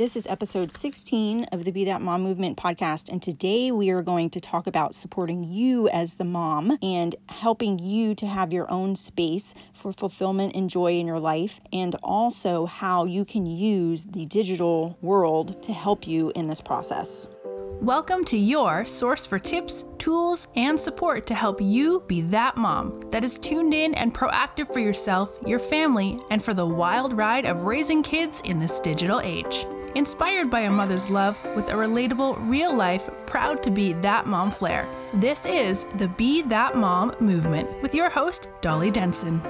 This is episode 16 of the Be That Mom Movement podcast. And today we are going to talk about supporting you as the mom and helping you to have your own space for fulfillment and joy in your life, and also how you can use the digital world to help you in this process. Welcome to your source for tips, tools, and support to help you be that mom that is tuned in and proactive for yourself, your family, and for the wild ride of raising kids in this digital age. Inspired by a mother's love with a relatable, real life, proud to be that mom flair. This is the Be That Mom movement with your host, Dolly Denson.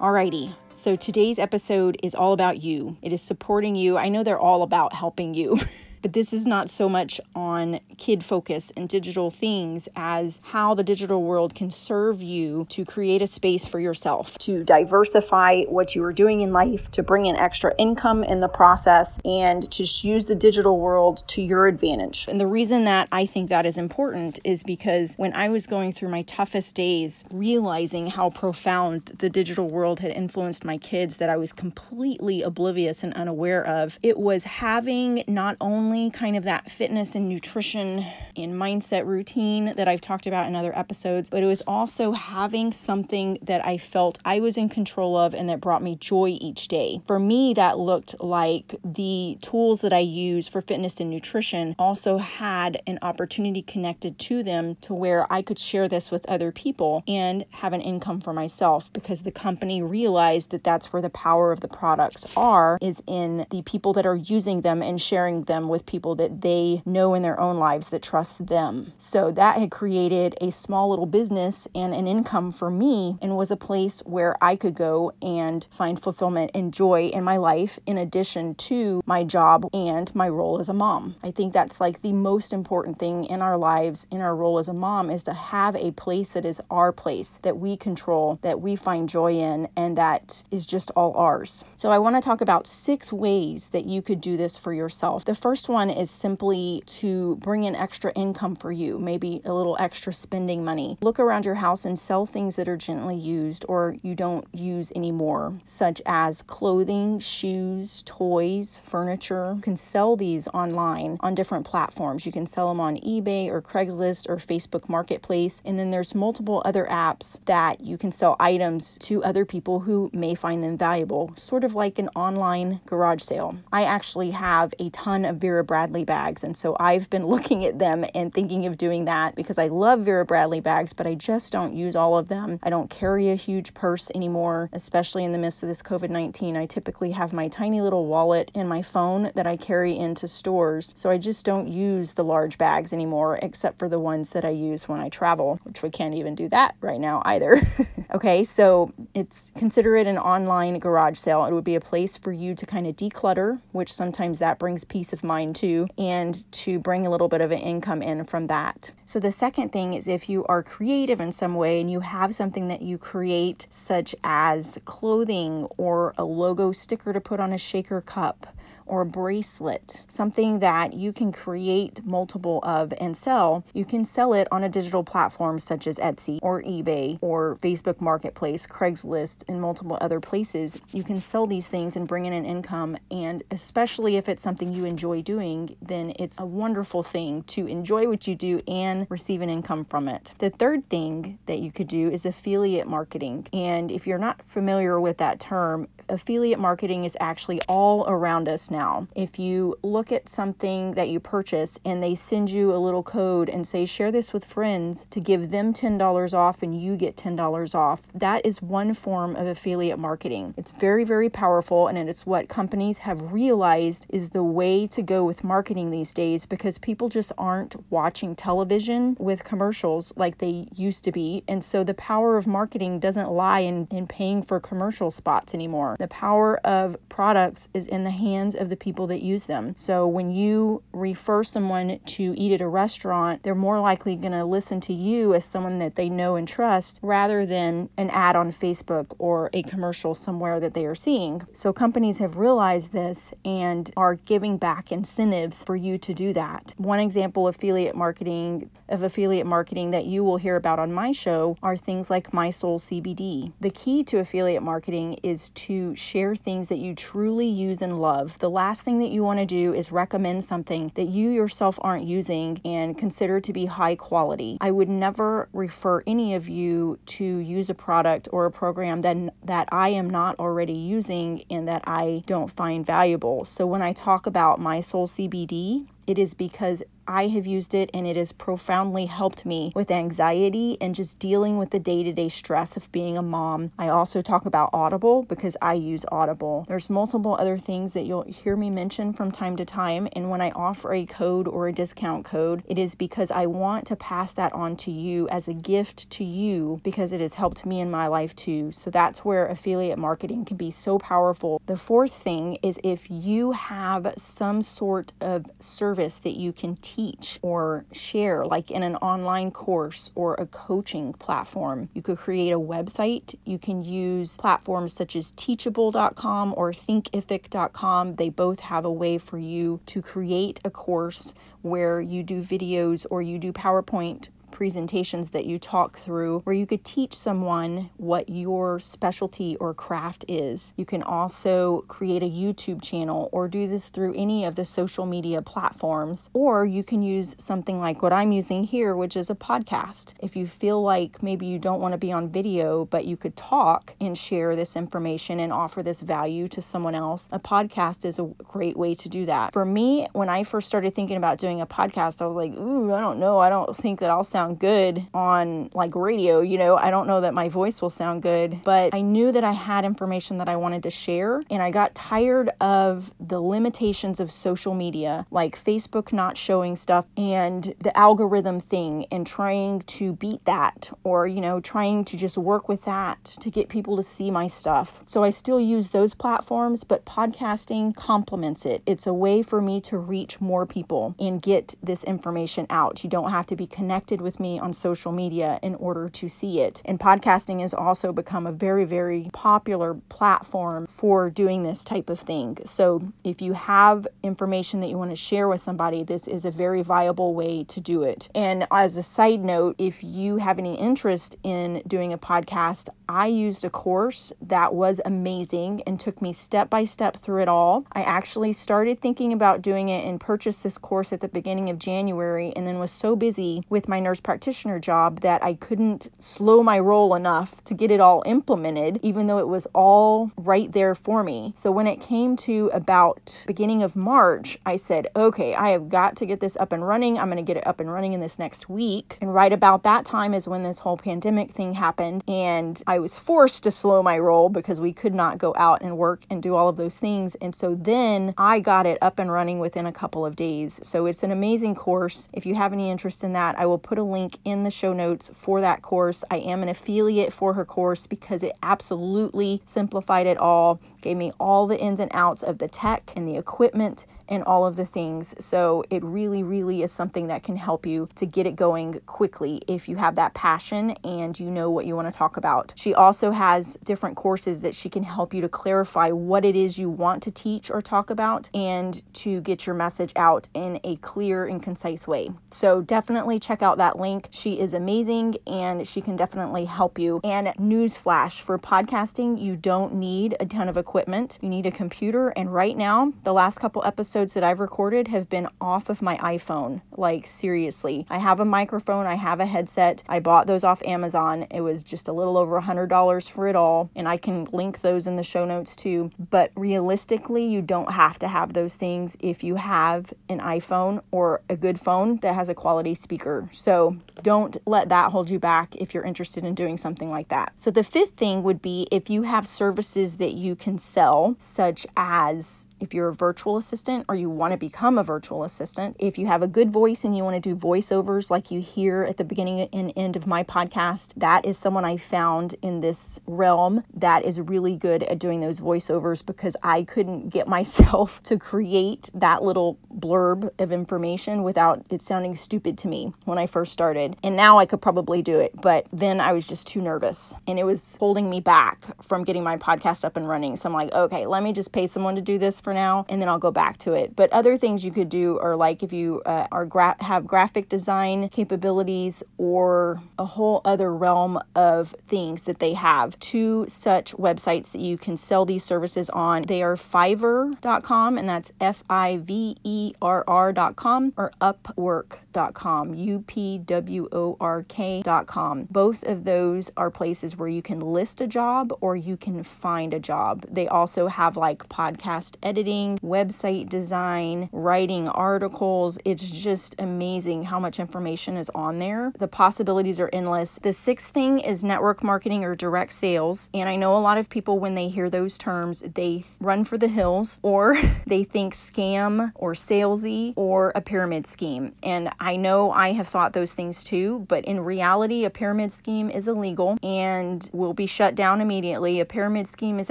Alrighty, so today's episode is all about you. It is supporting you. I know they're all about helping you. but this is not so much on kid focus and digital things as how the digital world can serve you to create a space for yourself, to diversify what you are doing in life, to bring in extra income in the process, and to use the digital world to your advantage. And the reason that I think that is important is because when I was going through my toughest days, realizing how profound the digital world had influenced my kids that I was completely oblivious and unaware of, it was having not only kind of that fitness and nutrition and mindset routine that I've talked about in other episodes, but it was also having something that I felt I was in control of and that brought me joy each day. For me, that looked like the tools that I use for fitness and nutrition also had an opportunity connected to them to where I could share this with other people and have an income for myself because the company realized that that's where the power of the products are is in the people that are using them and sharing them with with people that they know in their own lives that trust them. So that had created a small little business and an income for me and was a place where I could go and find fulfillment and joy in my life in addition to my job and my role as a mom. I think that's like the most important thing in our lives, in our role as a mom, is to have a place that is our place, that we control, that we find joy in, and that is just all ours. So I want to talk about six ways that you could do this for yourself. The first one is simply to bring in extra income for you, maybe a little extra spending money. Look around your house and sell things that are gently used or you don't use anymore, such as clothing, shoes, toys, furniture. You can sell these online on different platforms. You can sell them on eBay or Craigslist or Facebook Marketplace. And then there's multiple other apps that you can sell items to other people who may find them valuable, sort of like an online garage sale. I actually have a ton of Vera Bradley bags. And so I've been looking at them and thinking of doing that because I love Vera Bradley bags, but I just don't use all of them. I don't carry a huge purse anymore, especially in the midst of this COVID 19. I typically have my tiny little wallet and my phone that I carry into stores. So I just don't use the large bags anymore, except for the ones that I use when I travel, which we can't even do that right now either. okay, so it's consider it an online garage sale. It would be a place for you to kind of declutter, which sometimes that brings peace of mind to and to bring a little bit of an income in from that. So, the second thing is if you are creative in some way and you have something that you create, such as clothing or a logo sticker to put on a shaker cup or bracelet, something that you can create multiple of and sell, you can sell it on a digital platform such as Etsy or eBay or Facebook Marketplace, Craigslist, and multiple other places. You can sell these things and bring in an income. And especially if it's something you enjoy doing, then it's a wonderful thing to enjoy what you do and receive an income from it. The third thing that you could do is affiliate marketing. And if you're not familiar with that term, affiliate marketing is actually all around us now. If you look at something that you purchase and they send you a little code and say, share this with friends to give them $10 off and you get $10 off, that is one form of affiliate marketing. It's very, very powerful and it's what companies have realized is the way to go with marketing these days because people just aren't watching television with commercials like they used to be. And so the power of marketing doesn't lie in, in paying for commercial spots anymore. The power of products is in the hands of the people that use them. So when you refer someone to eat at a restaurant, they're more likely going to listen to you as someone that they know and trust rather than an ad on Facebook or a commercial somewhere that they are seeing. So companies have realized this and are giving back incentives for you to do that. One example of affiliate marketing of affiliate marketing that you will hear about on my show are things like My Soul CBD. The key to affiliate marketing is to share things that you truly use and love. The last thing that you want to do is recommend something that you yourself aren't using and consider to be high quality. I would never refer any of you to use a product or a program that that I am not already using and that I don't find valuable. So when I talk about My Soul CBD, it is because I have used it and it has profoundly helped me with anxiety and just dealing with the day to day stress of being a mom. I also talk about Audible because I use Audible. There's multiple other things that you'll hear me mention from time to time. And when I offer a code or a discount code, it is because I want to pass that on to you as a gift to you because it has helped me in my life too. So that's where affiliate marketing can be so powerful. The fourth thing is if you have some sort of service that you can teach teach or share, like in an online course or a coaching platform. You could create a website. You can use platforms such as teachable.com or thinkific.com. They both have a way for you to create a course where you do videos or you do PowerPoint presentations that you talk through where you could teach someone what your specialty or craft is. You can also create a YouTube channel or do this through any of the social media platforms, or you can use something like what I'm using here, which is a podcast. If you feel like maybe you don't want to be on video, but you could talk and share this information and offer this value to someone else, a podcast is a great way to do that. For me, when I first started thinking about doing a podcast, I was like, ooh, I don't know. I don't think that I'll sound sound good on like radio. You know, I don't know that my voice will sound good, but I knew that I had information that I wanted to share. And I got tired of the limitations of social media, like Facebook not showing stuff and the algorithm thing, and trying to beat that or, you know, trying to just work with that to get people to see my stuff. So I still use those platforms, but podcasting complements it. It's a way for me to reach more people and get this information out. You don't have to be connected with me on social media in order to see it. And podcasting has also become a very, very popular platform for doing this type of thing. So if you have information that you want to share with somebody, this is a very viable way to do it. And as a side note, if you have any interest in doing a podcast, I used a course that was amazing and took me step by step through it all. I actually started thinking about doing it and purchased this course at the beginning of January and then was so busy with my nurse practitioner job that I couldn't slow my roll enough to get it all implemented, even though it was all right there for me. So when it came to about beginning of March, I said, okay, I have got to get this up and running. I'm going to get it up and running in this next week. And right about that time is when this whole pandemic thing happened. And I was forced to slow my roll because we could not go out and work and do all of those things. And so then I got it up and running within a couple of days. So it's an amazing course. If you have any interest in that, I will put a link in the show notes for that course. I am an affiliate for her course because it absolutely simplified it all, gave me all the ins and outs of the tech and the equipment and all of the things. So it really, really is something that can help you to get it going quickly if you have that passion and you know what you want to talk about. She also has different courses that she can help you to clarify what it is you want to teach or talk about and to get your message out in a clear and concise way. So definitely check out that link. She is amazing and she can definitely help you. And newsflash for podcasting, you don't need a ton of equipment. You need a computer. And right now, the last couple episodes that I've recorded have been off of my iPhone. Like, seriously. I have a microphone, I have a headset. I bought those off Amazon. It was just a little over a $100 for it all. And I can link those in the show notes too. But realistically, you don't have to have those things if you have an iPhone or a good phone that has a quality speaker. So don't let that hold you back if you're interested in doing something like that. So, the fifth thing would be if you have services that you can sell, such as if you're a virtual assistant or you want to become a virtual assistant, if you have a good voice and you want to do voiceovers like you hear at the beginning and end of my podcast, that is someone I found in this realm that is really good at doing those voiceovers because I couldn't get myself to create that little blurb of information without it sounding stupid to me when I first started. And now I could probably do it, but then I was just too nervous and it was holding me back from getting my podcast up and running. So I'm like, okay, let me just pay someone to do this for now, and then I'll go back to it. But other things you could do are like if you uh, are gra- have graphic design capabilities or a whole other realm of things that they have. Two such websites that you can sell these services on. They are Fiverr.com, and that's F I V E R R.com, or Upwork.com, U P W O R K.com. Both of those are places where you can list a job or you can find a job. They also have like podcast editing, website design, writing articles. It's just amazing how much information is on there. The possibilities are endless. The sixth thing is network marketing or direct sales. And I know a lot of people, when they hear those terms, they run for the hills or they think scam or salesy or a pyramid scheme. And I know I have thought those things too, but in reality, a pyramid scheme is illegal and will be shut down immediately. A pyramid scheme is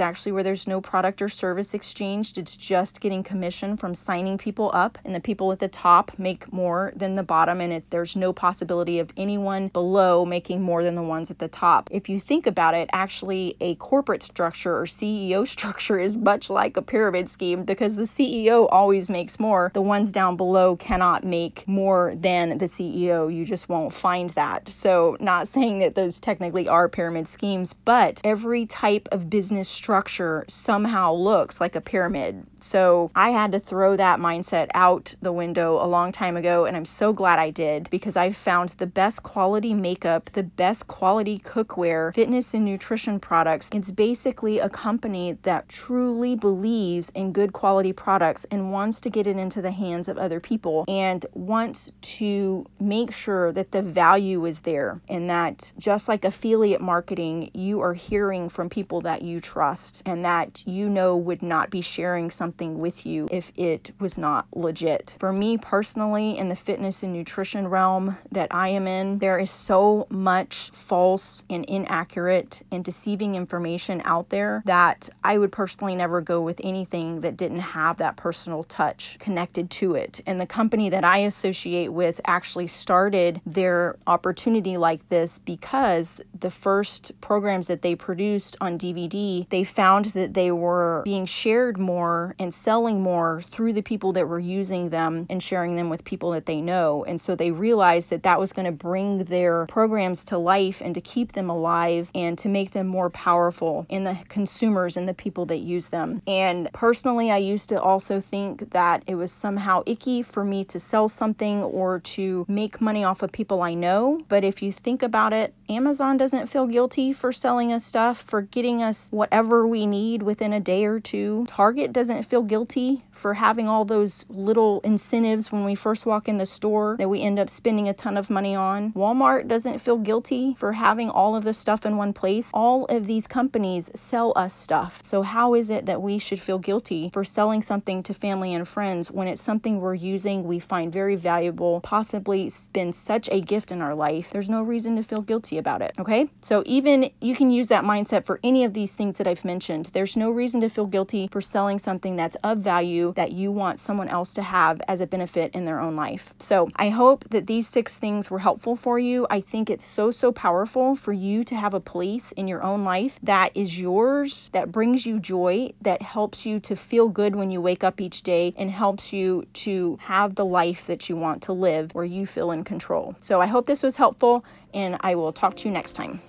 actually where there's no product or service exchanged. It's just getting commission from signing people up, and the people at the top make more than the bottom, and it, there's no possibility of anyone below making more than the ones at the top. If you think about it, actually, a corporate structure or CEO structure is much like a pyramid scheme because the CEO always makes more. The ones down below cannot make more than the CEO. You just won't find that. So, not saying that those technically are pyramid schemes, but every type of business structure somehow looks like a pyramid. So I had to throw that mindset out the window a long time ago, and I'm so glad I did because I found the best quality makeup, the best quality cookware, fitness and nutrition products. It's basically a company that truly believes in good quality products and wants to get it into the hands of other people and wants to make sure that the value is there and that just like affiliate marketing, you are hearing from people that you trust and that you know would not be sharing something with you if it was not legit. For me personally, in the fitness and nutrition realm that I am in, there is so much false and inaccurate and deceiving information out there that I would personally never go with anything that didn't have that personal touch connected to it. And the company that I associate with actually started their opportunity like this because the first programs that they produced on DVD, they found that they were being shared more and selling more through the people that were using them and sharing them with people that they know. And so they realized that that was going to bring their programs to life and to keep them alive and to make them more powerful in the consumers and the people that use them. And personally, I used to also think that it was somehow icky for me to sell something or to make money off of people I know. But if you think about it, Amazon doesn't feel guilty for selling us stuff, for getting us whatever we need within a day or two. Target doesn't feel guilty for having all those little incentives when we first walk in the store that we end up spending a ton of money on. Walmart doesn't feel guilty for having all of the stuff in one place. All of these companies sell us stuff. So, how is it that we should feel guilty for selling something to family and friends when it's something we're using, we find very valuable, possibly been such a gift in our life? There's no reason to feel guilty about it. Okay? So, even you can use that mindset for any of these things that I've mentioned. There's no reason to feel guilty for selling something that's of value that you want someone else to have as a benefit in their own life. So I hope that these six things were helpful for you. I think it's so, so powerful for you to have a place in your own life that is yours, that brings you joy, that helps you to feel good when you wake up each day and helps you to have the life that you want to live where you feel in control. So I hope this was helpful and I will talk to you next time.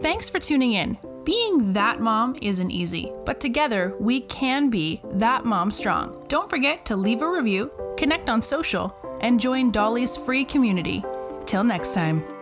Thanks for tuning in. Being that mom isn't easy, but together we can be that mom strong. Don't forget to leave a review, connect on social, and join Dolly's free community. Till next time.